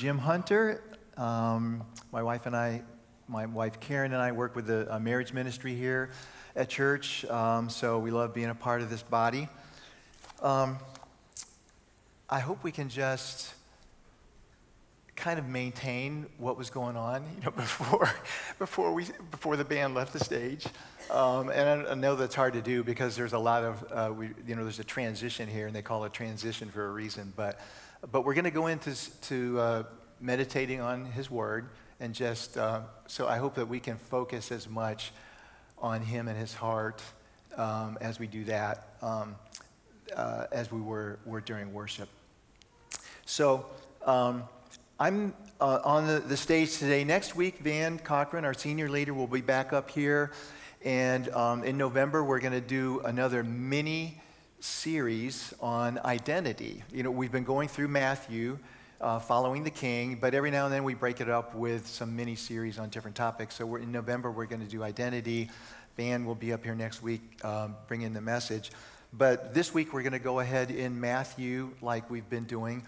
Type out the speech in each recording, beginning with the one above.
Jim Hunter. Um, my wife and I, my wife Karen and I work with the marriage ministry here at church, um, so we love being a part of this body. Um, I hope we can just kind of maintain what was going on, you know, before, before, we, before the band left the stage. Um, and I, I, know that's hard to do because there's a lot of, uh, we, you know, there's a transition here, and they call it transition for a reason. But, but we're going to go into to, uh, meditating on His Word, and just uh, so I hope that we can focus as much on Him and His heart um, as we do that, um, uh, as we were, were during worship. So, um, I'm uh, on the, the, stage today. Next week, Van Cochran, our senior leader, will be back up here. And um, in November, we're going to do another mini series on identity. You know, we've been going through Matthew, uh, following the king, but every now and then we break it up with some mini series on different topics. So in November, we're going to do identity. Van will be up here next week um, bringing the message. But this week, we're going to go ahead in Matthew, like we've been doing.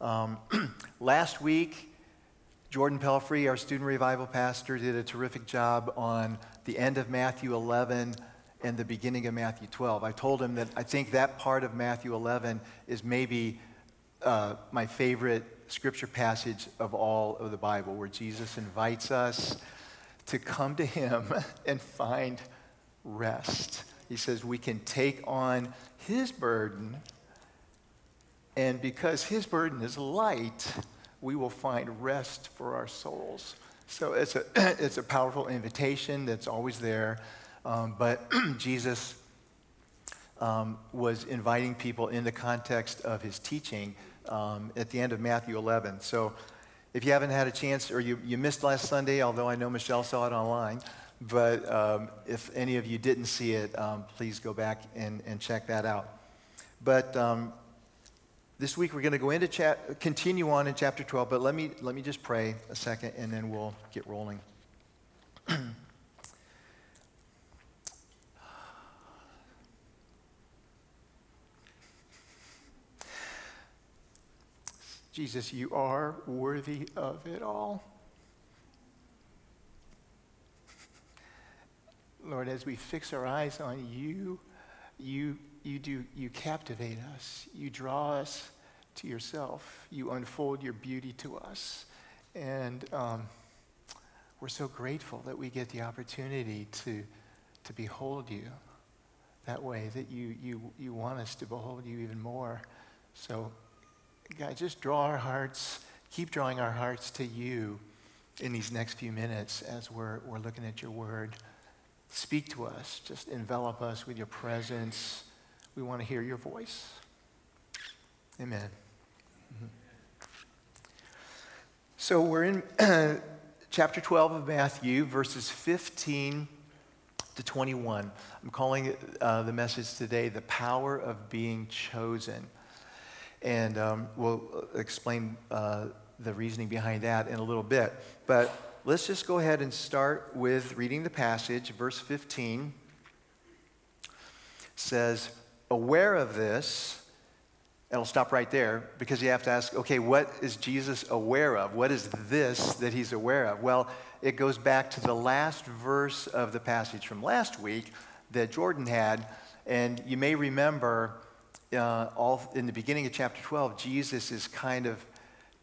Um, last week, Jordan Pelfrey, our student revival pastor, did a terrific job on the end of Matthew 11 and the beginning of Matthew 12. I told him that I think that part of Matthew 11 is maybe uh, my favorite scripture passage of all of the Bible, where Jesus invites us to come to him and find rest. He says we can take on his burden and because his burden is light, we will find rest for our souls. So it's a, it's a powerful invitation that's always there. Um, but Jesus um, was inviting people in the context of his teaching um, at the end of Matthew 11. So if you haven't had a chance or you, you missed last Sunday, although I know Michelle saw it online, but um, if any of you didn't see it, um, please go back and, and check that out. But um, this week we're going to go into continue on in chapter 12, but let me, let me just pray a second and then we'll get rolling. Jesus, you are worthy of it all. Lord, as we fix our eyes on you, you you do you captivate us. You draw us to yourself. You unfold your beauty to us. And um, we're so grateful that we get the opportunity to to behold you that way that you you you want us to behold you even more. So god just draw our hearts keep drawing our hearts to you in these next few minutes as we're, we're looking at your word speak to us just envelop us with your presence we want to hear your voice. Amen. Mm-hmm. So we're in chapter 12 of Matthew, verses 15 to 21. I'm calling uh, the message today The Power of Being Chosen. And um, we'll explain uh, the reasoning behind that in a little bit. But let's just go ahead and start with reading the passage. Verse 15 says, aware of this, and I'll stop right there because you have to ask, okay, what is Jesus aware of? What is this that he's aware of? Well, it goes back to the last verse of the passage from last week that Jordan had. And you may remember uh, all in the beginning of chapter 12, Jesus is kind of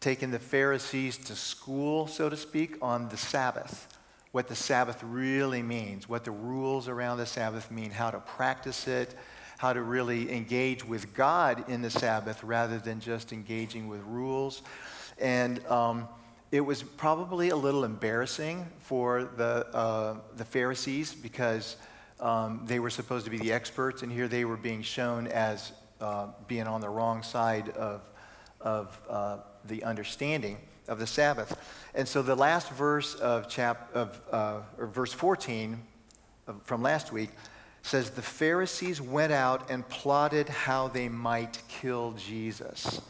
taking the Pharisees to school, so to speak, on the Sabbath. What the Sabbath really means, what the rules around the Sabbath mean, how to practice it, how to really engage with God in the Sabbath rather than just engaging with rules. And um, it was probably a little embarrassing for the, uh, the Pharisees because um, they were supposed to be the experts, and here they were being shown as uh, being on the wrong side of, of uh, the understanding of the Sabbath. And so the last verse of, chap, of uh, or verse 14 of, from last week says the Pharisees went out and plotted how they might kill Jesus.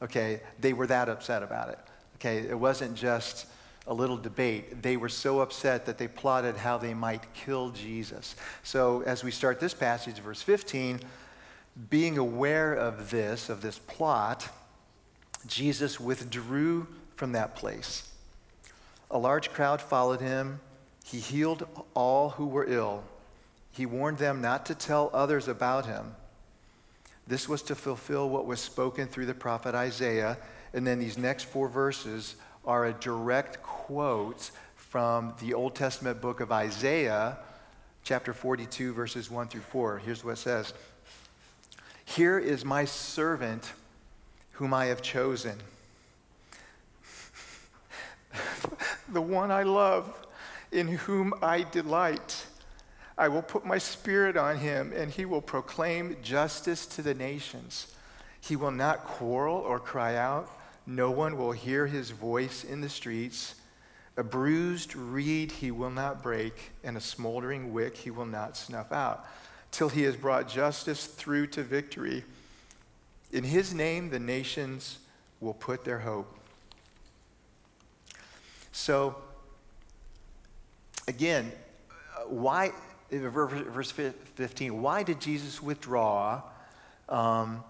Okay, they were that upset about it. Okay, it wasn't just a little debate. They were so upset that they plotted how they might kill Jesus. So as we start this passage, verse 15, being aware of this, of this plot, Jesus withdrew from that place. A large crowd followed him. He healed all who were ill. He warned them not to tell others about him. This was to fulfill what was spoken through the prophet Isaiah. And then these next four verses are a direct quote from the Old Testament book of Isaiah, chapter 42, verses 1 through 4. Here's what it says Here is my servant whom I have chosen, the one I love, in whom I delight. I will put my spirit on him, and he will proclaim justice to the nations. He will not quarrel or cry out. No one will hear his voice in the streets. A bruised reed he will not break, and a smoldering wick he will not snuff out, till he has brought justice through to victory. In his name, the nations will put their hope. So, again, why, verse 15, why did Jesus withdraw? Um,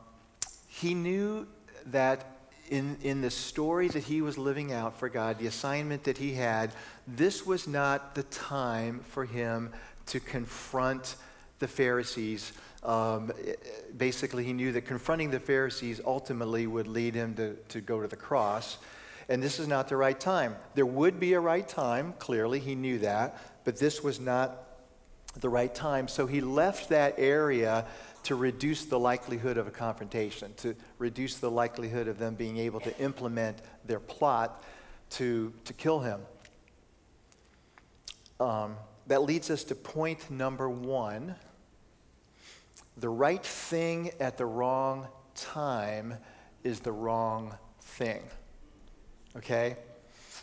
he knew that in, in the story that he was living out for God, the assignment that he had, this was not the time for him to confront the Pharisees. Um, basically, he knew that confronting the Pharisees ultimately would lead him to, to go to the cross. And this is not the right time. There would be a right time, clearly, he knew that, but this was not the right time. So he left that area to reduce the likelihood of a confrontation, to reduce the likelihood of them being able to implement their plot to, to kill him. Um, that leads us to point number one the right thing at the wrong time is the wrong thing. Okay?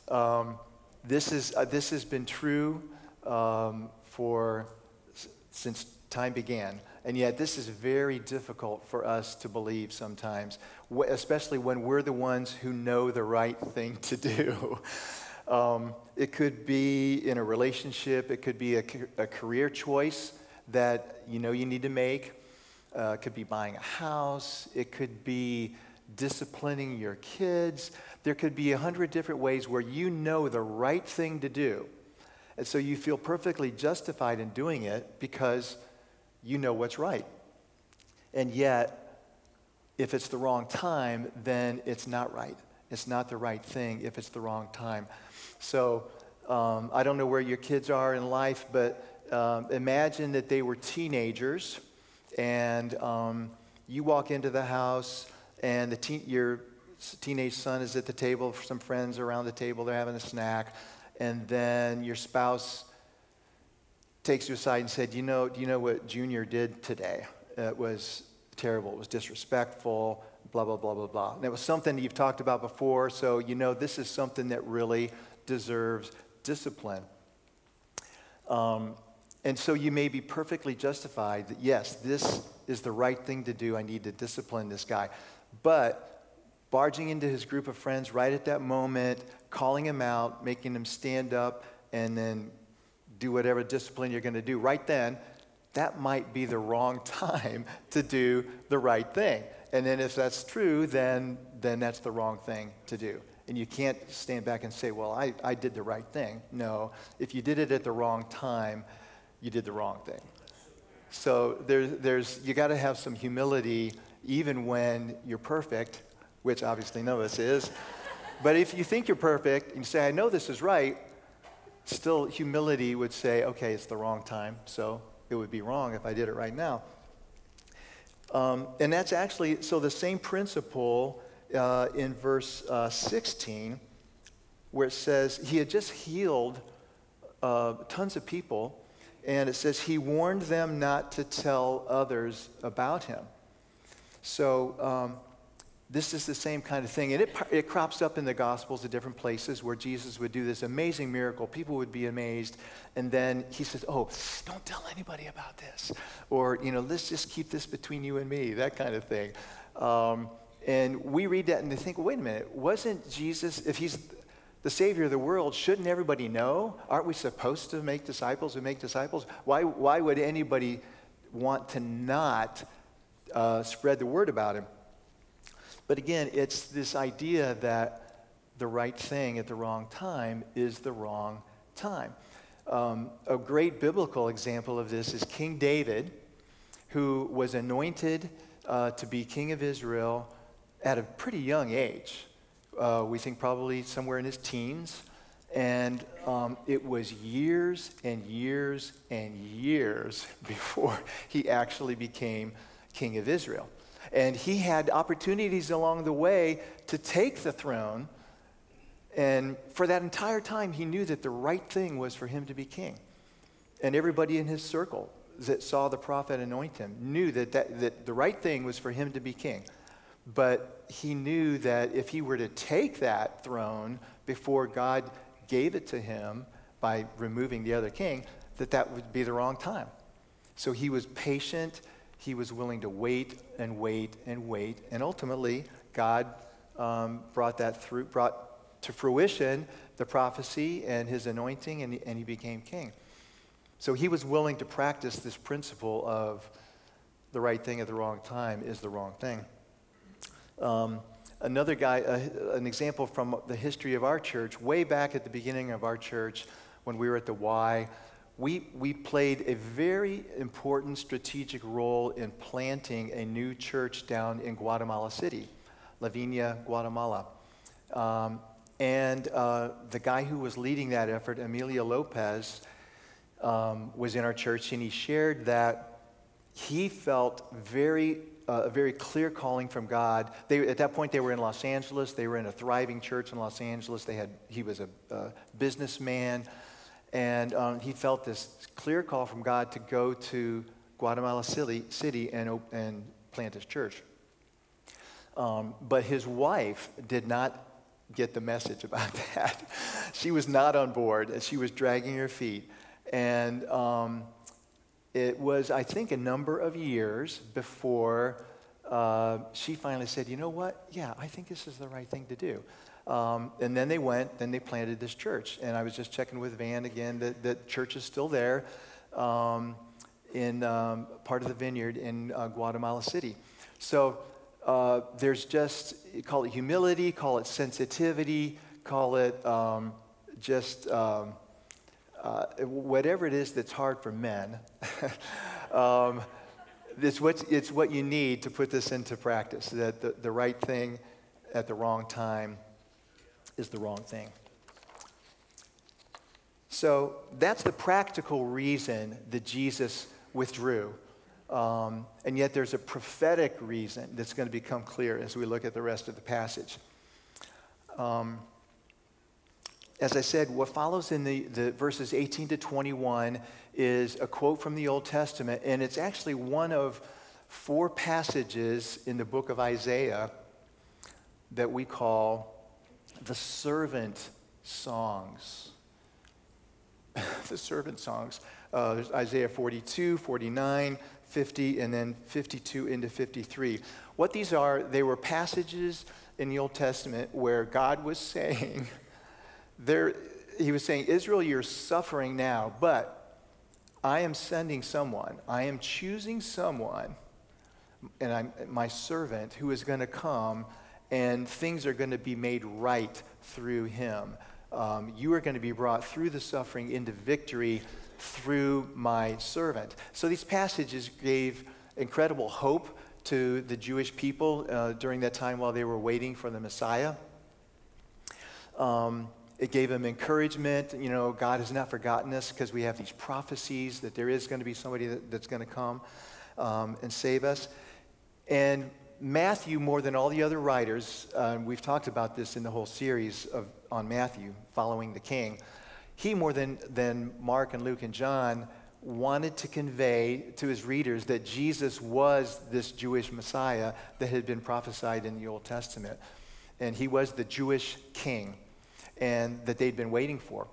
Um, this, is, uh, this has been true um, for since time began. And yet, this is very difficult for us to believe sometimes, especially when we're the ones who know the right thing to do. Um, it could be in a relationship, it could be a, a career choice that you know you need to make. Uh, it could be buying a house, it could be disciplining your kids. There could be a hundred different ways where you know the right thing to do. And so you feel perfectly justified in doing it because you know what's right. And yet, if it's the wrong time, then it's not right. It's not the right thing if it's the wrong time. So um, I don't know where your kids are in life, but um, imagine that they were teenagers and um, you walk into the house and the your teenage son is at the table, some friends around the table, they're having a snack, and then your spouse takes you aside and said, you know, do you know what Junior did today? It was terrible. It was disrespectful, blah, blah, blah, blah, blah. And it was something you've talked about before, so you know this is something that really deserves discipline. Um, and so you may be perfectly justified that, yes, this is the right thing to do. I need to discipline this guy. But barging into his group of friends right at that moment, calling him out, making him stand up, and then do whatever discipline you're going to do right then, that might be the wrong time to do the right thing. And then if that's true, then, then that's the wrong thing to do. And you can't stand back and say, well, I, I did the right thing. No, if you did it at the wrong time, you did the wrong thing. So there, there's, you got to have some humility even when you're perfect, which obviously none of us is. but if you think you're perfect and you say, I know this is right, still humility would say, okay, it's the wrong time, so it would be wrong if I did it right now. Um, and that's actually, so the same principle uh, in verse uh, 16, where it says he had just healed uh, tons of people, and it says he warned them not to tell others about him. So, um, this is the same kind of thing. And it, it crops up in the Gospels at different places where Jesus would do this amazing miracle. People would be amazed. And then he says, Oh, don't tell anybody about this. Or, you know, let's just keep this between you and me, that kind of thing. Um, and we read that and they think, well, wait a minute, wasn't Jesus, if he's the Savior of the world, shouldn't everybody know? Aren't we supposed to make disciples and make disciples? Why, why would anybody want to not uh, spread the word about him? But again, it's this idea that the right thing at the wrong time is the wrong time. Um, a great biblical example of this is King David, who was anointed uh, to be king of Israel at a pretty young age. Uh, we think probably somewhere in his teens. And um, it was years and years and years before he actually became king of Israel. And he had opportunities along the way to take the throne. And for that entire time, he knew that the right thing was for him to be king. And everybody in his circle that saw the prophet anoint him knew that, that, that the right thing was for him to be king. But he knew that if he were to take that throne before God gave it to him by removing the other king, that that would be the wrong time. So he was patient. He was willing to wait and wait and wait. And ultimately, God um, brought that through, brought to fruition the prophecy and his anointing, and, and he became king. So he was willing to practice this principle of the right thing at the wrong time is the wrong thing. Um, another guy, uh, an example from the history of our church, way back at the beginning of our church, when we were at the Y, we, we played a very important strategic role in planting a new church down in Guatemala City, La Viña, Guatemala. Um, and uh, the guy who was leading that effort, Emilio Lopez, um, was in our church, and he shared that he felt very uh, a very clear calling from God. They, at that point, they were in Los Angeles. They were in a thriving church in Los Angeles. They had, he was a, a businessman, and um, he felt this clear call from God to go to Guatemala City, and, and plant his church. Um, but his wife did not get the message about that. she was not on board, and she was dragging her feet. And um, it was, I think, a number of years before uh, she finally said, you know what? Yeah, I think this is the right thing to do. Um, and then they went, then they planted this church. And I was just checking with Van again that the church is still there um, in um, part of the vineyard in uh, Guatemala City. So uh, there's just, call it humility, call it sensitivity, call it um, just um, uh, whatever it is that's hard for men, um, it's, what, it's what you need to put this into practice that the, the right thing at the wrong time is the wrong thing. So that's the practical reason that Jesus withdrew. Um, and yet there's a prophetic reason that's going to become clear as we look at the rest of the passage. Um, as I said, what follows in the, the verses 18 to 21 is a quote from the Old Testament, and it's actually one of four passages in the book of Isaiah that we call the servant songs. the servant songs. Uh, there's Isaiah 42, 49, 50, and then 52 into 53. What these are, they were passages in the Old Testament where God was saying, there, he was saying, Israel, you're suffering now, but I am sending someone. I am choosing someone, and I'm my servant, who is going to come, and things are going to be made right through him. Um, you are going to be brought through the suffering into victory through my servant. So these passages gave incredible hope to the Jewish people uh, during that time while they were waiting for the Messiah. Um, it gave him encouragement. You know, God has not forgotten us because we have these prophecies that there is going to be somebody that, that's going to come um, and save us. And Matthew, more than all the other writers, uh, we've talked about this in the whole series of, on Matthew, following the king. He, more than, than Mark and Luke and John, wanted to convey to his readers that Jesus was this Jewish Messiah that had been prophesied in the Old Testament. And he was the Jewish king and that they'd been waiting for.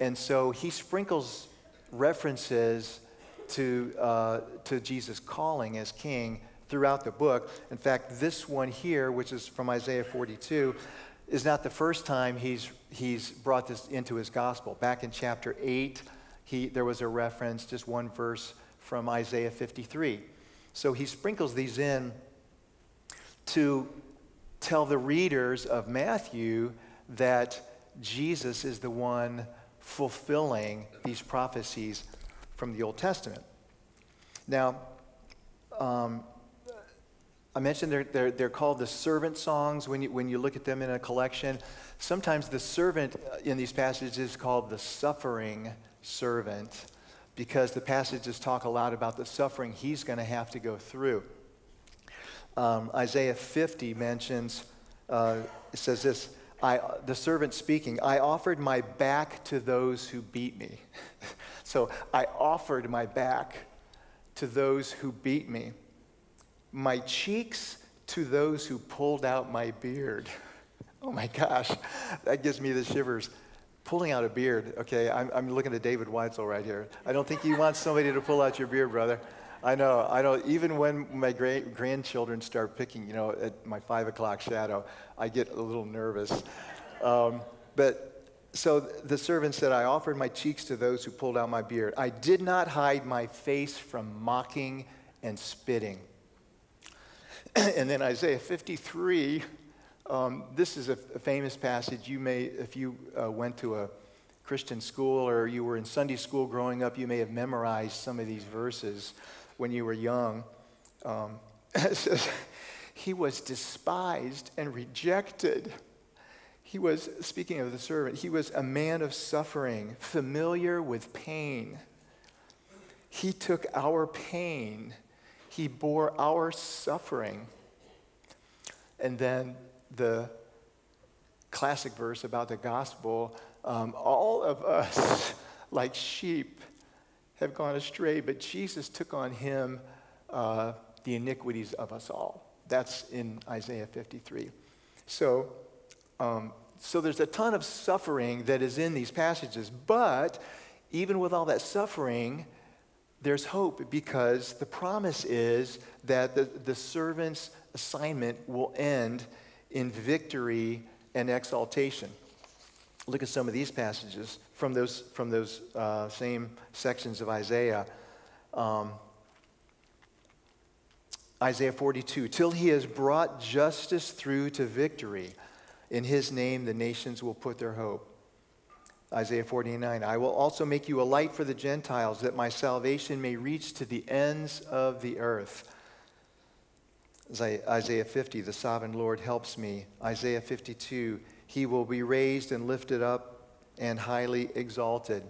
And so he sprinkles references to, uh, to Jesus' calling as king throughout the book. In fact, this one here, which is from Isaiah 42, is not the first time he's, he's brought this into his gospel. Back in chapter 8, he, there was a reference, just one verse from Isaiah 53. So he sprinkles these in to tell the readers of Matthew that Jesus is the one fulfilling these prophecies from the Old Testament. Now, um, I mentioned they're, they're, they're called the servant songs when you, when you look at them in a collection. Sometimes the servant in these passages is called the suffering servant because the passages talk a lot about the suffering he's going to have to go through. Um, Isaiah 50 mentions, uh, it says this I, the servant speaking, I offered my back to those who beat me. so I offered my back to those who beat me, my cheeks to those who pulled out my beard. Oh my gosh, that gives me the shivers. Pulling out a beard, okay, I'm, I'm looking at David Weitzel right here. I don't think you want somebody to pull out your beard, brother. I know, I know. Even when my great grandchildren start picking, you know, at my five o'clock shadow, I get a little nervous. Um, but so the servant said, I offered my cheeks to those who pulled out my beard. I did not hide my face from mocking and spitting. and then Isaiah 53, um, this is a, a, famous passage. You may, if you uh, went to a Christian school or you were in Sunday school growing up, you may have memorized some of these verses when you were young. Um, He was despised and rejected. He was, speaking of the servant, he was a man of suffering, familiar with pain. He took our pain, he bore our suffering. And then the classic verse about the gospel um, all of us, like sheep, have gone astray, but Jesus took on him uh, the iniquities of us all. That's in Isaiah 53. So, um, so there's a ton of suffering that is in these passages, but even with all that suffering, there's hope because the promise is that the, the servant's assignment will end in victory and exaltation. Look at some of these passages from those, from those uh, same sections of Isaiah. Um, Isaiah 42, till he has brought justice through to victory. In his name, the nations will put their hope. Isaiah 49, I will also make you a light for the Gentiles, that my salvation may reach to the ends of the earth. Isaiah 50, the sovereign Lord helps me. Isaiah 52, he will be raised and lifted up and highly exalted.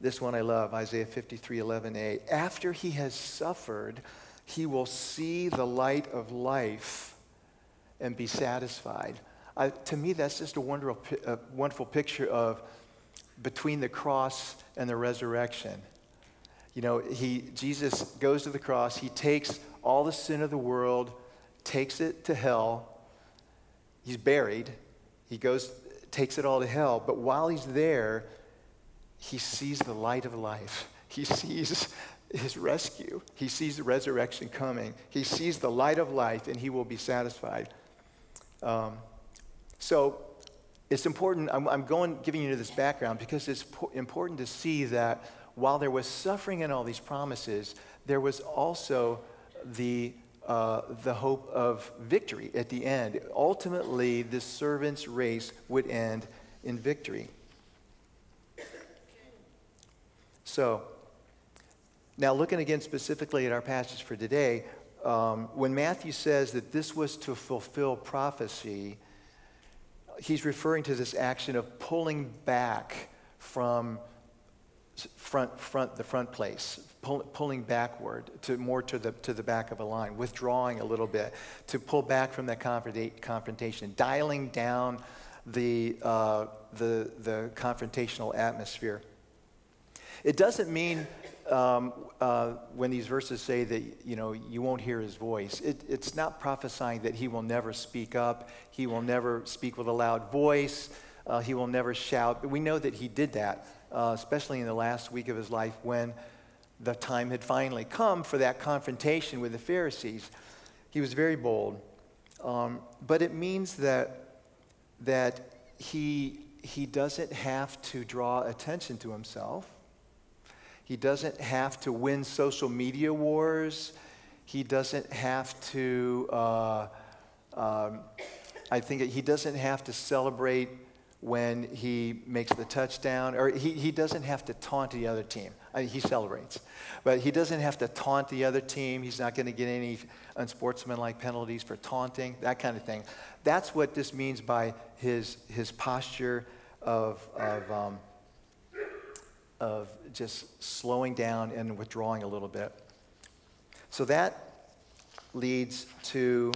This one I love, Isaiah 53 11a. After he has suffered, he will see the light of life and be satisfied. To me, that's just a wonderful, a wonderful picture of between the cross and the resurrection. You know, he, Jesus goes to the cross, he takes all the sin of the world, takes it to hell, he's buried. He goes, takes it all to hell. But while he's there, he sees the light of life. He sees his rescue. He sees the resurrection coming. He sees the light of life, and he will be satisfied. Um, so it's important. I'm, I'm, going, giving you this background because it's po- important to see that while there was suffering in all these promises, there was also the uh, the hope of victory at the end. Ultimately, the servant's race would end in victory. So, now looking again specifically at our passage for today, um, when Matthew says that this was to fulfill prophecy, he's referring to this action of pulling back from front, front, the front place, pull, pulling backward to more to the, to the back of a line, withdrawing a little bit to pull back from that confrontation, dialing down the, uh, the, the confrontational atmosphere. It doesn't mean um, uh, when these verses say that you know you won't hear his voice. It, it's not prophesying that he will never speak up. He will never speak with a loud voice. Uh, he will never shout. We know that he did that, uh, especially in the last week of his life when the time had finally come for that confrontation with the Pharisees. He was very bold. Um, but it means that, that he, he doesn't have to draw attention to himself. He doesn't have to win social media wars. He doesn't have to uh, um, I think he doesn't have to celebrate when he makes the touchdown, or he, he doesn't have to taunt the other team. Mean, he celebrates, but he doesn't have to taunt the other team. He's not going to get any unsportsmanlike penalties for taunting, that kind of thing. That's what this means by his, his posture of, of, um, of just slowing down and withdrawing a little bit. So that leads to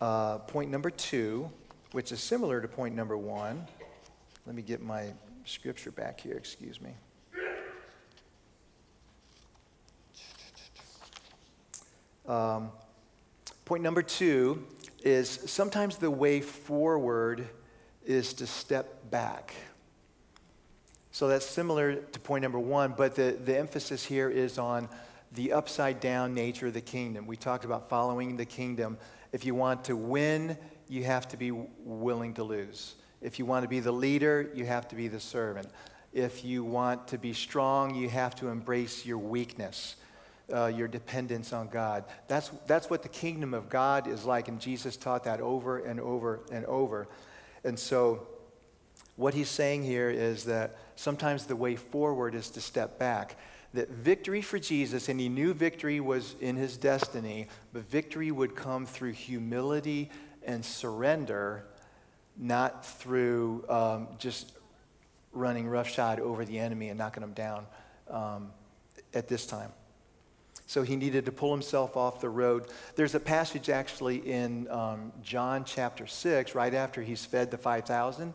uh, point number two, which is similar to point number one. Let me get my scripture back here, excuse me. Um, point number two is sometimes the way forward is to step back. So that's similar to point number one, but the, the emphasis here is on the upside down nature of the kingdom. We talked about following the kingdom. If you want to win, you have to be willing to lose. If you want to be the leader, you have to be the servant. If you want to be strong, you have to embrace your weakness, uh, your dependence on God. That's, that's what the kingdom of God is like, and Jesus taught that over and over and over. And so, what he's saying here is that sometimes the way forward is to step back that victory for Jesus, and he knew victory was in his destiny, but victory would come through humility and surrender, not through um, just running roughshod over the enemy and knocking them down um, at this time. So he needed to pull himself off the road. There's a passage actually in um, John chapter 6, right after he's fed the 5,000.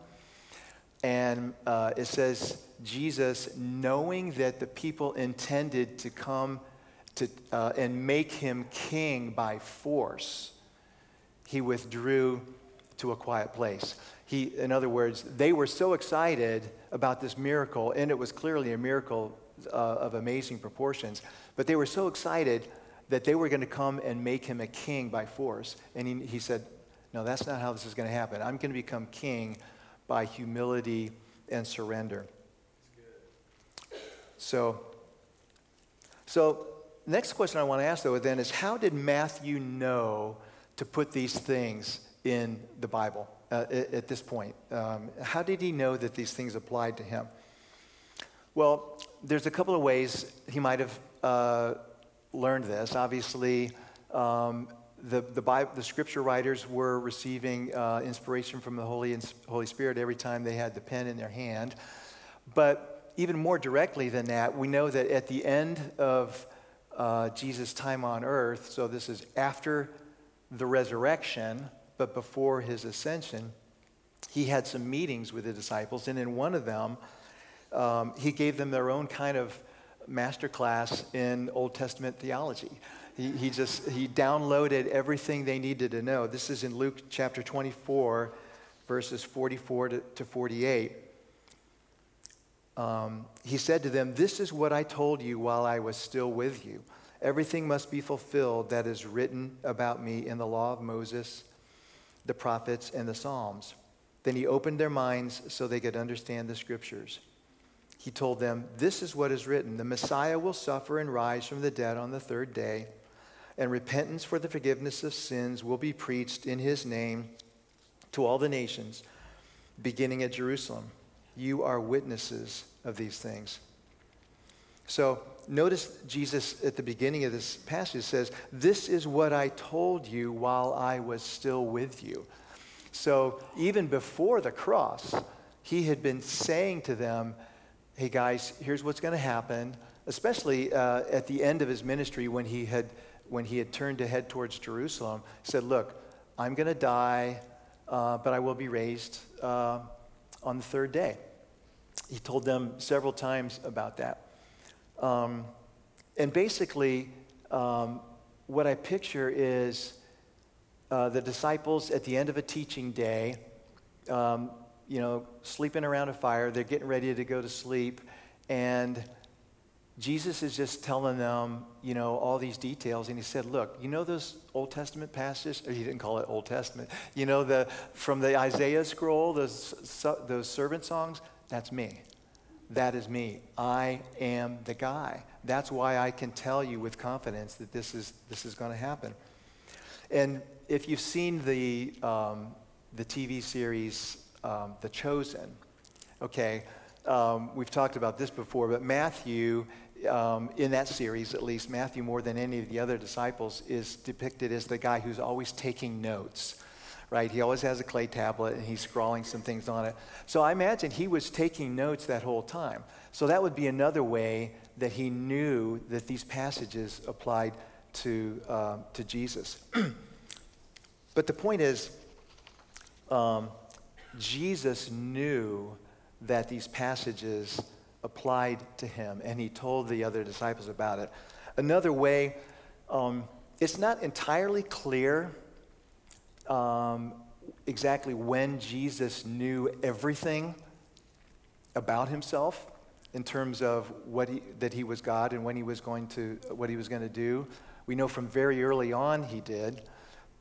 And uh, it says, Jesus, knowing that the people intended to come to, uh, and make him king by force, he withdrew to a quiet place. He, in other words, they were so excited about this miracle, and it was clearly a miracle uh, of amazing proportions, but they were so excited that they were going to come and make him a king by force. And he, he said, No, that's not how this is going to happen. I'm going to become king by humility and surrender. So, so next question I want to ask though then is how did Matthew know to put these things in the Bible uh, at, at, this point? Um, how did he know that these things applied to him? Well, there's a couple of ways he might have uh, learned this. Obviously, um, the, the, Bible, the scripture writers were receiving uh, inspiration from the Holy, Holy Spirit every time they had the pen in their hand. But even more directly than that, we know that at the end of uh, Jesus' time on earth, so this is after the resurrection, but before his ascension, he had some meetings with the disciples, and in one of them, um, he gave them their own kind of master class in Old Testament theology. He, he just he downloaded everything they needed to know. This is in Luke chapter 24, verses 44 to, to 48. Um, he said to them, This is what I told you while I was still with you. Everything must be fulfilled that is written about me in the law of Moses, the prophets, and the Psalms. Then he opened their minds so they could understand the scriptures. He told them, This is what is written The Messiah will suffer and rise from the dead on the third day and repentance for the forgiveness of sins will be preached in his name to all the nations, beginning at Jerusalem. You are witnesses of these things. So notice Jesus at the beginning of this passage says, This is what I told you while I was still with you. So even before the cross, he had been saying to them, Hey guys, here's what's going to happen, especially uh, at the end of his ministry when he had when he had turned to head towards Jerusalem, he said, Look, I'm going to die, uh, but I will be raised uh, on the third day. He told them several times about that. Um, and basically, um, what I picture is uh, the disciples at the end of a teaching day, um, you know, sleeping around a fire. They're getting ready to go to sleep. And Jesus is just telling them, you know, all these details. And he said, look, you know those Old Testament passages? Or he didn't call it Old Testament. You know, the, from the Isaiah scroll, those, those servant songs? That's me. That is me. I am the guy. That's why I can tell you with confidence that this is, this is going to happen. And if you've seen the, um, the TV series um, The Chosen, okay, um, we've talked about this before, but Matthew, um, in that series at least, Matthew, more than any of the other disciples, is depicted as the guy who's always taking notes right? He always has a clay tablet and he's scrawling some things on it. So I imagine he was taking notes that whole time. So that would be another way that he knew that these passages applied to, uh, to Jesus. but the point is, um, Jesus knew that these passages applied to him, and he told the other disciples about it. Another way, um, it's not entirely clear um, exactly when Jesus knew everything about himself in terms of what he, that he was God and when he was going to what he was going to do. We know from very early on he did,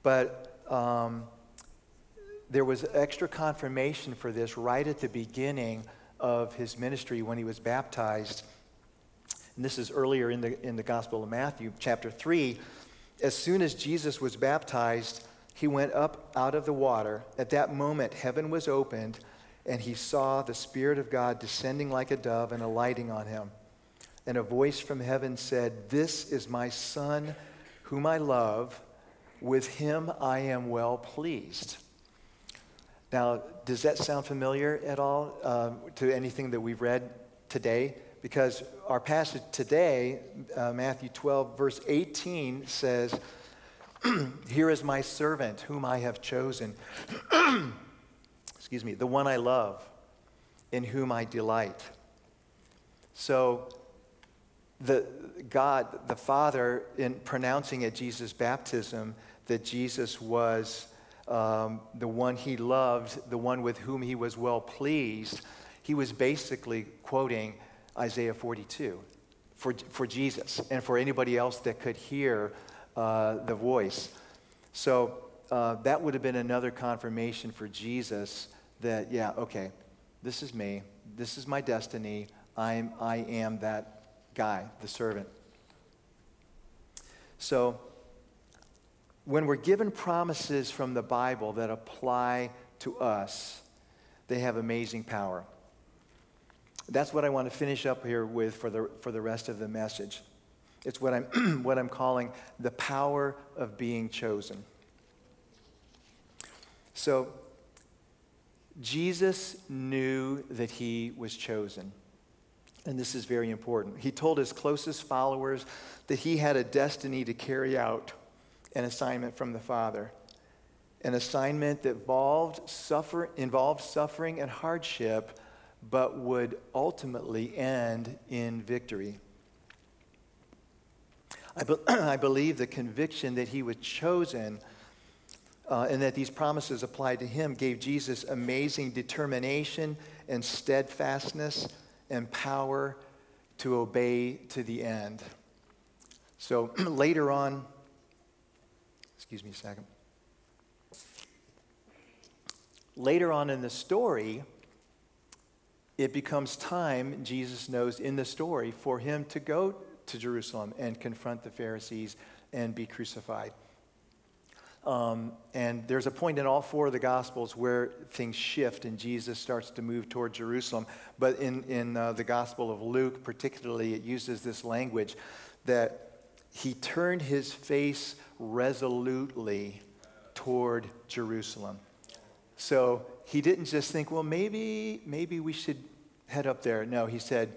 but um, there was extra confirmation for this right at the beginning of his ministry when he was baptized. And this is earlier in the in the Gospel of Matthew, chapter three. As soon as Jesus was baptized, he went up out of the water. At that moment, heaven was opened, and he saw the Spirit of God descending like a dove and alighting on him. And a voice from heaven said, This is my Son, whom I love. With him I am well pleased. Now, does that sound familiar at all um, to anything that we've read today? Because our passage today, uh, Matthew 12, verse 18, says, Here is my servant whom I have chosen. Excuse me, the one I love, in whom I delight. So, the, God, the Father, in pronouncing at Jesus' baptism that Jesus was um, the one he loved, the one with whom he was well pleased, he was basically quoting Isaiah 42 for, for Jesus and for anybody else that could hear uh, the voice. So uh, that would have been another confirmation for Jesus that, yeah, okay, this is me. This is my destiny. I'm, I am that guy, the servant. So when we're given promises from the Bible that apply to us, they have amazing power. That's what I want to finish up here with for the, for the rest of the message. It's what I'm, what I'm calling the power of being chosen. So, Jesus knew that he was chosen. And this is very important. He told his closest followers that he had a destiny to carry out an assignment from the Father. An assignment that involved, suffer, involved suffering and hardship, but would ultimately end in victory. I, be- I believe the conviction that he was chosen uh, and that these promises applied to him gave Jesus amazing determination and steadfastness and power to obey to the end. So later on, excuse me a second. Later on in the story, it becomes time, Jesus knows in the story, for him to go to Jerusalem and confront the Pharisees and be crucified. Um, and there's a point in all four of the Gospels where things shift and Jesus starts to move toward Jerusalem. But in, in uh, the Gospel of Luke, particularly, it uses this language that he turned his face resolutely toward Jerusalem. So he didn't just think, well, maybe, maybe we should head up there. No, he said,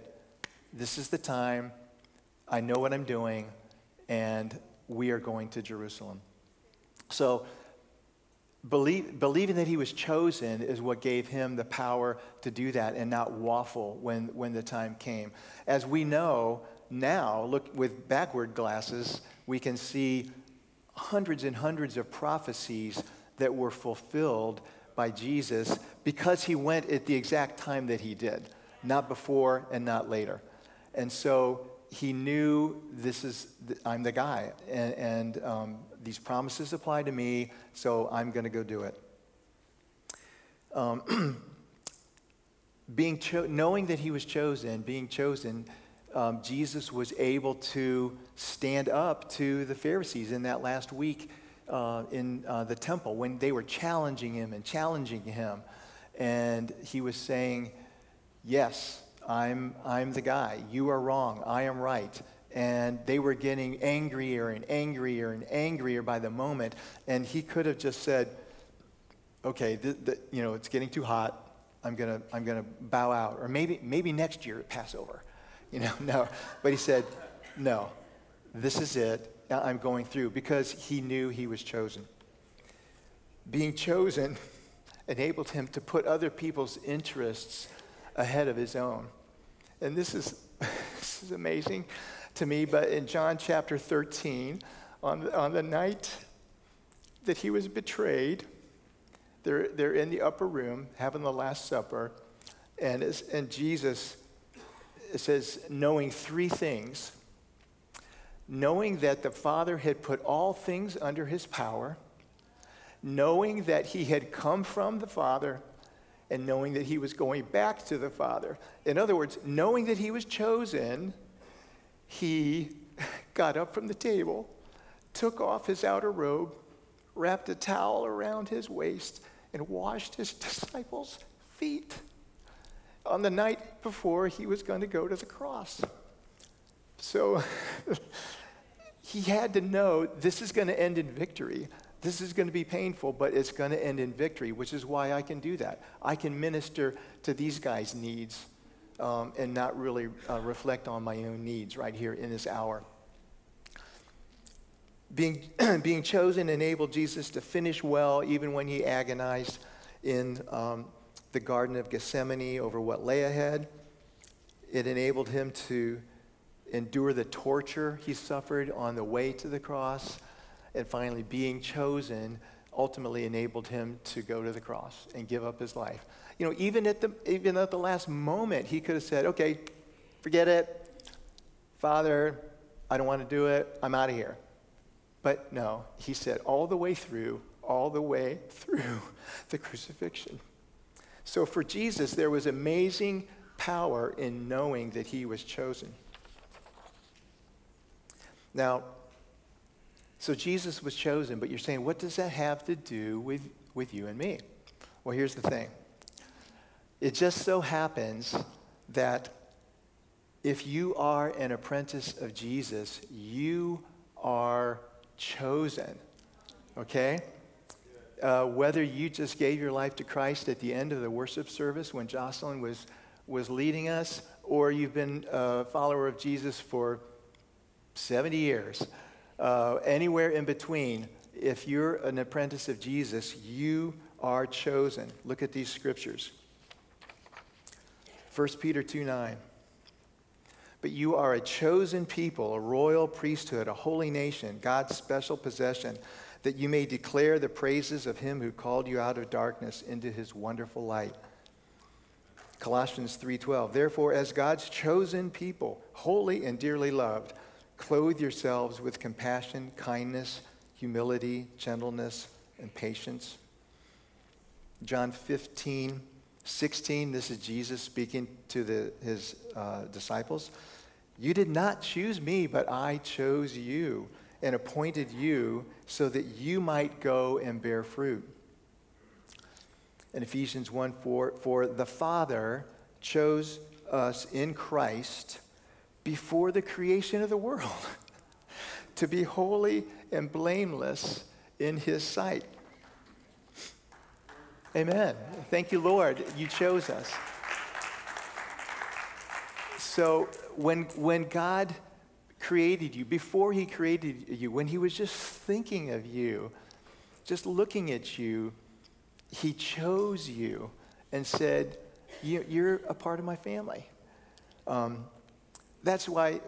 this is the time. I know what I'm doing, and we are going to Jerusalem. So, believe, believing that he was chosen is what gave him the power to do that and not waffle when, when the time came. As we know now, look with backward glasses, we can see hundreds and hundreds of prophecies that were fulfilled by Jesus because he went at the exact time that he did, not before and not later. And so he knew this is, I'm the guy, and, and um, these promises apply to me, so I'm going to go do it. Um, being cho- knowing that he was chosen, being chosen, um, Jesus was able to stand up to the Pharisees in that last week uh, in uh, the temple when they were challenging him and challenging him. And he was saying, Yes, I'm, I'm the guy. You are wrong. I am right. And they were getting angrier and angrier and angrier by the moment. And he could have just said, okay, th- th- you know, it's getting too hot. I'm going to I'm gonna bow out. Or maybe, maybe next year at Passover. You know, no. But he said, no, this is it. I'm going through because he knew he was chosen. Being chosen enabled him to put other people's interests ahead of his own. And this is, this is amazing to me, but in John chapter 13, on on the night that he was betrayed, they're, they're in the upper room having the Last Supper, and, and Jesus it says, knowing three things knowing that the Father had put all things under his power, knowing that he had come from the Father, and knowing that he was going back to the Father. In other words, knowing that he was chosen, he got up from the table, took off his outer robe, wrapped a towel around his waist, and washed his disciples' feet on the night before he was going to go to the cross. So he had to know this is going to end in victory. This is going to be painful, but it's going to end in victory, which is why I can do that. I can minister to these guys' needs um, and not really uh, reflect on my own needs right here in this hour. Being, being chosen enabled Jesus to finish well even when he agonized in um, the Garden of Gethsemane over what lay ahead. It enabled him to endure the torture he suffered on the way to the cross. And finally, being chosen ultimately enabled him to go to the cross and give up his life. You know, even at the, even at the last moment, he could have said, okay, forget it. Father, I don't want to do it. I'm out of here. But no, he said all the way through, all the way through the crucifixion. So for Jesus, there was amazing power in knowing that he was chosen. Now, so Jesus was chosen, but you're saying, what does that have to do with, with you and me? Well, here's the thing it just so happens that if you are an apprentice of Jesus, you are chosen. Okay? Uh, whether you just gave your life to Christ at the end of the worship service when Jocelyn was, was leading us, or you've been a follower of Jesus for 70 years, uh, anywhere in between, if you're an apprentice of Jesus, you are chosen. Look at these scriptures 1 Peter 2 9. But you are a chosen people, a royal priesthood, a holy nation, God's special possession, that you may declare the praises of him who called you out of darkness into his wonderful light. Colossians 3:12 Therefore as God's chosen people, holy and dearly loved, Clothe yourselves with compassion, kindness, humility, gentleness, and patience. John 15, 16, this is Jesus speaking to the, his uh, disciples. You did not choose me, but I chose you and appointed you so that you might go and bear fruit. In Ephesians 1 4, for the Father chose us in Christ before the creation of the world to be holy and blameless in his sight. Amen. Thank you, Lord. You chose us. So when, when God created you, before he created you, when he was just thinking of you, just looking at you, he chose you and said, You're a part of my family. Um, that's why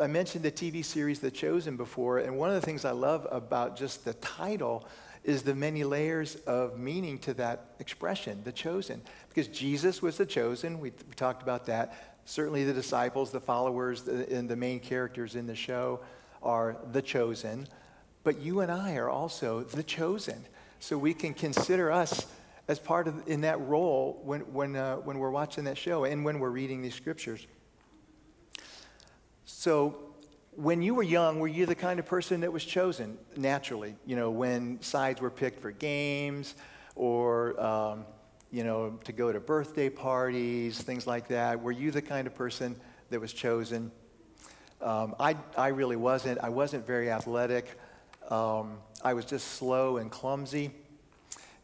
I, mentioned the TV series The Chosen before, and one of the things I love about just the title is the many layers of meaning to that expression, the chosen. Because Jesus was the chosen, we, we talked about that. Certainly the disciples, the followers, and the main characters in the show are the chosen. But you and I are also the chosen. So we can consider us as part of in that role when, when, uh, when we're watching that show and when we're reading these scriptures. So when you were young, were you the kind of person that was chosen naturally? You know, when sides were picked for games or, um, you know, to go to birthday parties, things like that. Were you the kind of person that was chosen? Um, I, I really wasn't. I wasn't very athletic. Um, I was just slow and clumsy.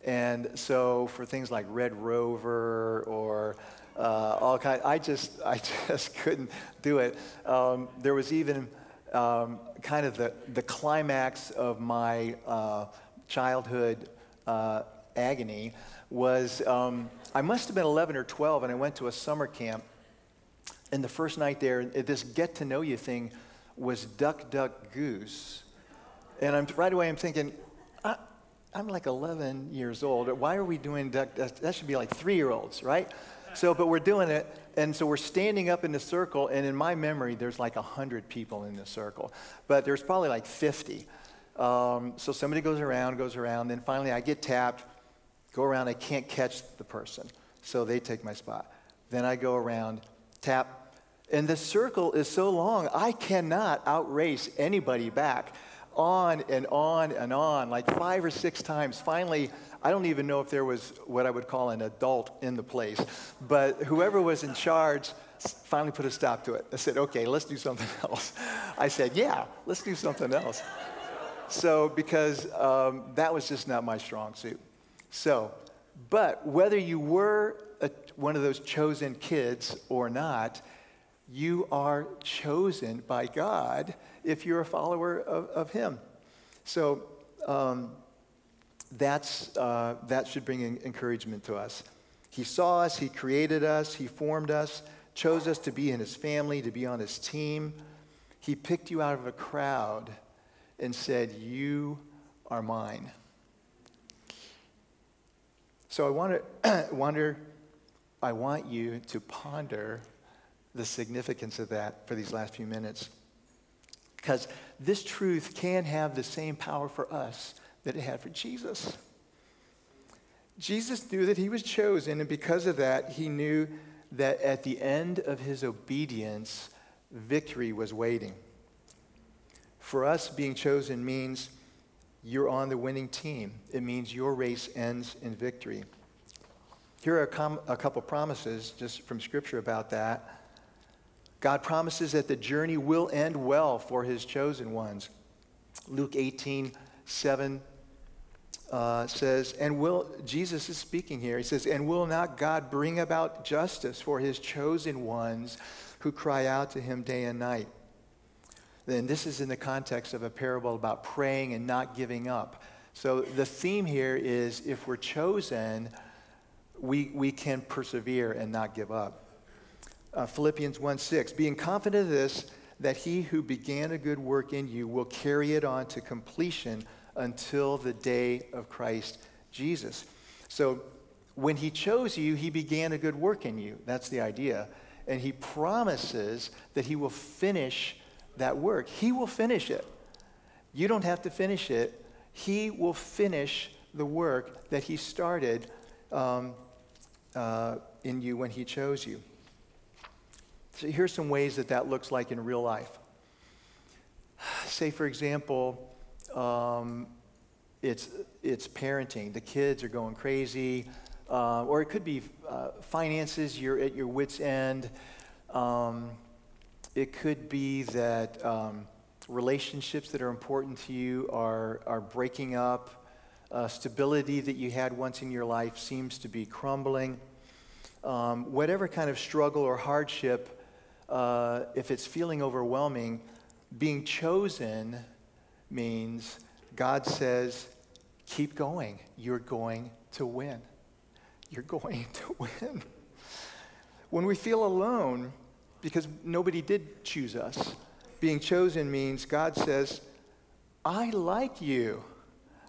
And so for things like Red Rover or uh, all kind, I just I just couldn't do it. Um, there was even um, kind of the the climax of my uh, childhood uh, agony was um, I must have been 11 or 12, and I went to a summer camp. And the first night there, this get to know you thing was duck, duck, goose. And I'm, right away I'm thinking, I, am like 11 years old. Why are we doing duck? That should be like three year olds, right? So, but we're doing it. And so we're standing up in the circle. And in my memory, there's like 100 people in the circle. But there's probably like 50. Um, so somebody goes around, goes around. Then finally I get tapped, go around. I can't catch the person. So they take my spot. Then I go around, tap. And the circle is so long, I cannot outrace anybody back on and on and on, like five or six times. Finally, I don't even know if there was what I would call an adult in the place, but whoever was in charge finally put a stop to it. I said, okay, let's do something else. I said, yeah, let's do something else. So, because um, that was just not my strong suit. So, but whether you were a, one of those chosen kids or not, you are chosen by God if you're a follower of, of Him. So um, that's, uh, that should bring encouragement to us. He saw us, He created us, He formed us, chose us to be in His family, to be on His team. He picked you out of a crowd and said, You are mine. So I wonder, wonder, I want you to ponder the significance of that for these last few minutes. Because this truth can have the same power for us that it had for Jesus. Jesus knew that he was chosen, and because of that, he knew that at the end of his obedience, victory was waiting. For us, being chosen means you're on the winning team, it means your race ends in victory. Here are a, com- a couple promises just from Scripture about that. God promises that the journey will end well for his chosen ones. Luke 18, 7 uh, says, and will, Jesus is speaking here, he says, and will not God bring about justice for his chosen ones who cry out to him day and night? Then this is in the context of a parable about praying and not giving up. So the theme here is if we're chosen, we, we can persevere and not give up uh, Philippians 1 6, being confident of this, that he who began a good work in you will carry it on to completion until the day of Christ Jesus. So when he chose you, he began a good work in you. That's the idea. And he promises that he will finish that work. He will finish it. You don't have to finish it. He will finish the work that he started um, uh, in you when he chose you. So here's some ways that that looks like in real life. Say, for example, um, it's, it's parenting. The kids are going crazy. Uh, or it could be uh, finances, you're at your wits' end. Um, it could be that um, relationships that are important to you are, are breaking up. Uh, stability that you had once in your life seems to be crumbling. Um, whatever kind of struggle or hardship uh, if it's feeling overwhelming, being chosen means God says, keep going. You're going to win. You're going to win. When we feel alone, because nobody did choose us, being chosen means God says, I like you.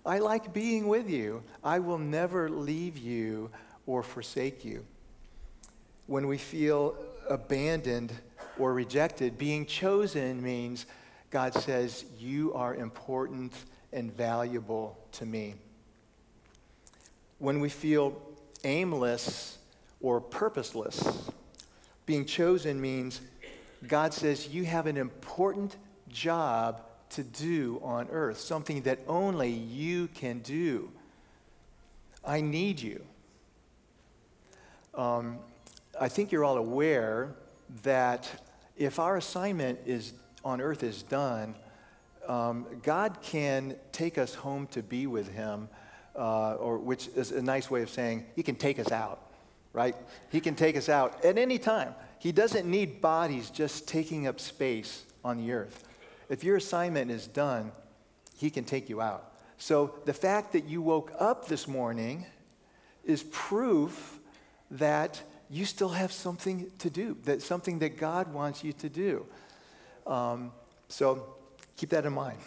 I like being with you. I will never leave you or forsake you. When we feel abandoned, or rejected. Being chosen means God says, You are important and valuable to me. When we feel aimless or purposeless, being chosen means God says, You have an important job to do on earth, something that only you can do. I need you. Um, I think you're all aware that if our assignment is on earth is done, um, God can take us home to be with Him, uh, or which is a nice way of saying He can take us out, right? He can take us out at any time. He doesn't need bodies just taking up space on the earth. If your assignment is done, He can take you out. So the fact that you woke up this morning is proof that you still have something to do, that something that God wants you to do. Um, so keep that in mind.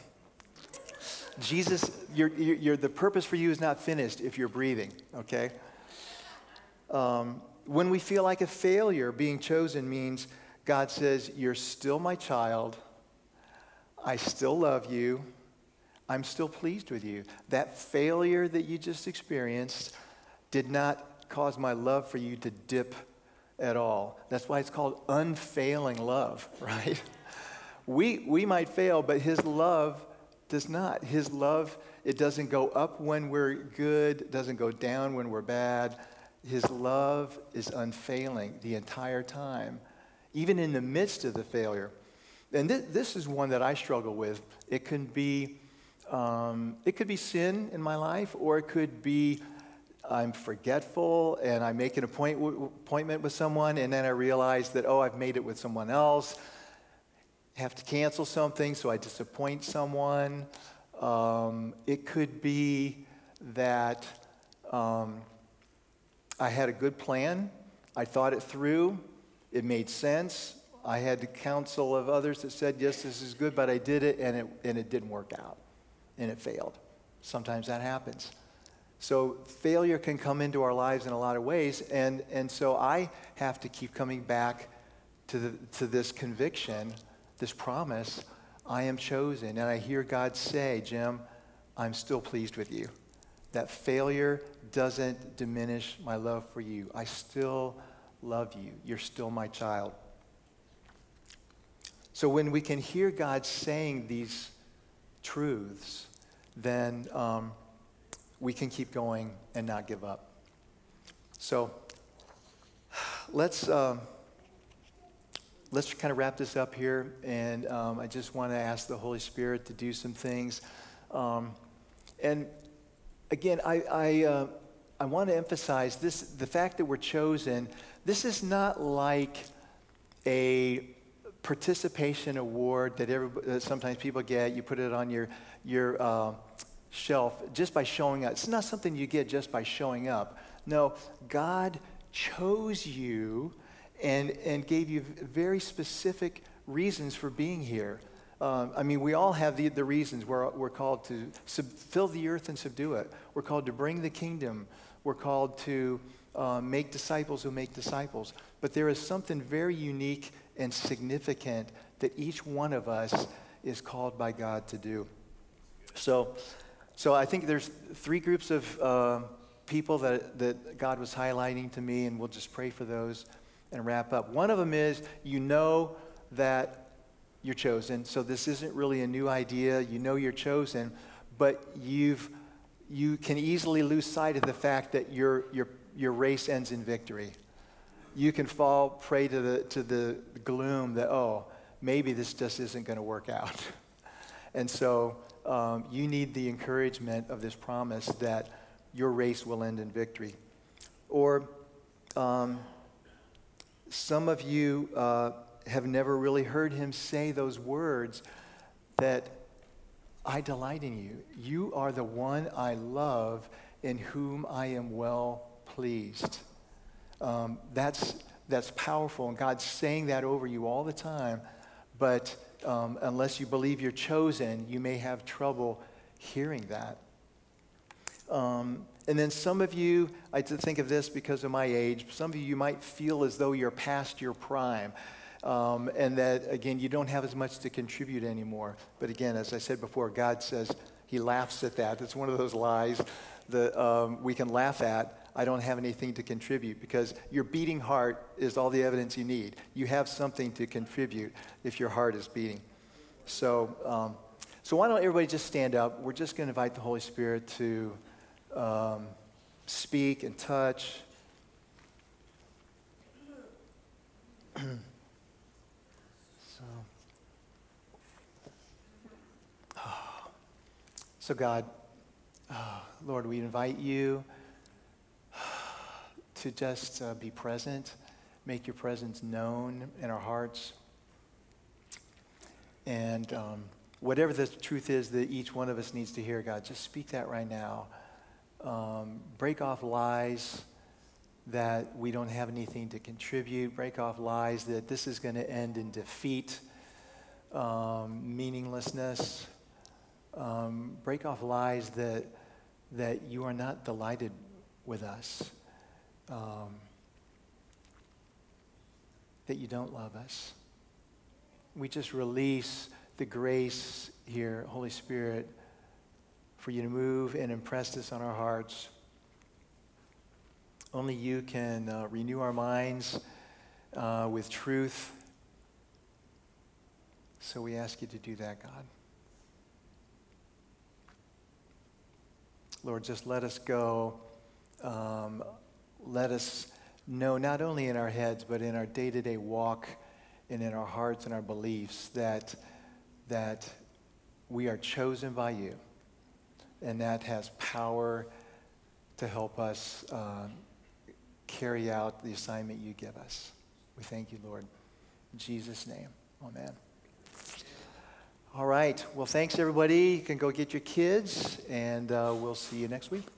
Jesus, you're, you're, the purpose for you is not finished if you're breathing, okay? Um, when we feel like a failure, being chosen means God says, You're still my child. I still love you. I'm still pleased with you. That failure that you just experienced did not cause my love for you to dip at all. That's why it's called unfailing love, right? We, we might fail, but His love does not. His love, it doesn't go up when we're good, doesn't go down when we're bad. His love is unfailing the entire time, even in the midst of the failure. And th- this is one that I struggle with. It can be, um, it could be sin in my life, or it could be I'm forgetful and I make an appoint- appointment with someone and then I realize that, oh, I've made it with someone else. have to cancel something, so I disappoint someone. Um, it could be that um, I had a good plan, I thought it through, it made sense. I had the counsel of others that said, yes, this is good, but I did it and it, and it didn't work out and it failed. Sometimes that happens. So failure can come into our lives in a lot of ways. And, and so I have to keep coming back to, the, to this conviction, this promise I am chosen. And I hear God say, Jim, I'm still pleased with you. That failure doesn't diminish my love for you. I still love you. You're still my child. So when we can hear God saying these truths, then um, we can keep going and not give up. So let's, um, let's kind of wrap this up here. And um, I just want to ask the Holy Spirit to do some things. Um, and again, I, I, uh, I want to emphasize this the fact that we're chosen, this is not like a participation award that, that sometimes people get. You put it on your, your uh, shelf just by showing up. It's not something you get just by showing up. No, God chose you and, and gave you very specific reasons for being here. Um, I mean, we all have the, the reasons. We're, we're called to sub, fill the earth and subdue it. We're called to bring the kingdom. We're called to uh, make disciples who make disciples. But there is something very unique and significant that each one of us is called by God to do. So, so I think there's three groups of uh, people that, that God was highlighting to me, and we'll just pray for those and wrap up. One of them is you know that you're chosen. So this isn't really a new idea. You know you're chosen, but you've you can easily lose sight of the fact that your your your race ends in victory. You can fall prey to the to the gloom that oh maybe this just isn't going to work out, and so um, you need the encouragement of this promise that your race will end in victory. Or um, some of you uh, have never really heard him say those words that I delight in you. You are the one I love in whom I am well pleased. Um, that's, that's powerful, and God's saying that over you all the time. But um, unless you believe you're chosen, you may have trouble hearing that. Um, and then some of you, I think of this because of my age, some of you, you might feel as though you're past your prime. Um, and that, again, you don't have as much to contribute anymore. But again, as I said before, God says He laughs at that. It's one of those lies that um, we can laugh at. I don't have anything to contribute because your beating heart is all the evidence you need. You have something to contribute if your heart is beating. So, um, so why don't everybody just stand up? We're just going to invite the Holy Spirit to um, speak and touch. so God, uh, Lord, we invite you to just uh, be present, make your presence known in our hearts. And um, whatever the truth is that each one of us needs to hear, God, just speak that right now. Um, break off lies that we don't have anything to contribute. Break off lies that this is going to end in defeat, um, meaninglessness. Um, break off lies that, that you are not delighted with us, um, that you don't love us we just release the grace here, Holy Spirit, for you to move and impress this on our hearts. Only you can uh, renew our minds uh, with truth. So we ask you to do that, God. Lord, just let us go. Um, let us know, not only in our heads, but in our day to day walk and in our hearts and our beliefs that, that we are chosen by you. And that has power to help us uh, carry out the assignment you give us. We thank you, Lord. In Jesus' name, amen. All right. Well, thanks, everybody. You can go get your kids, and uh, we'll see you next week.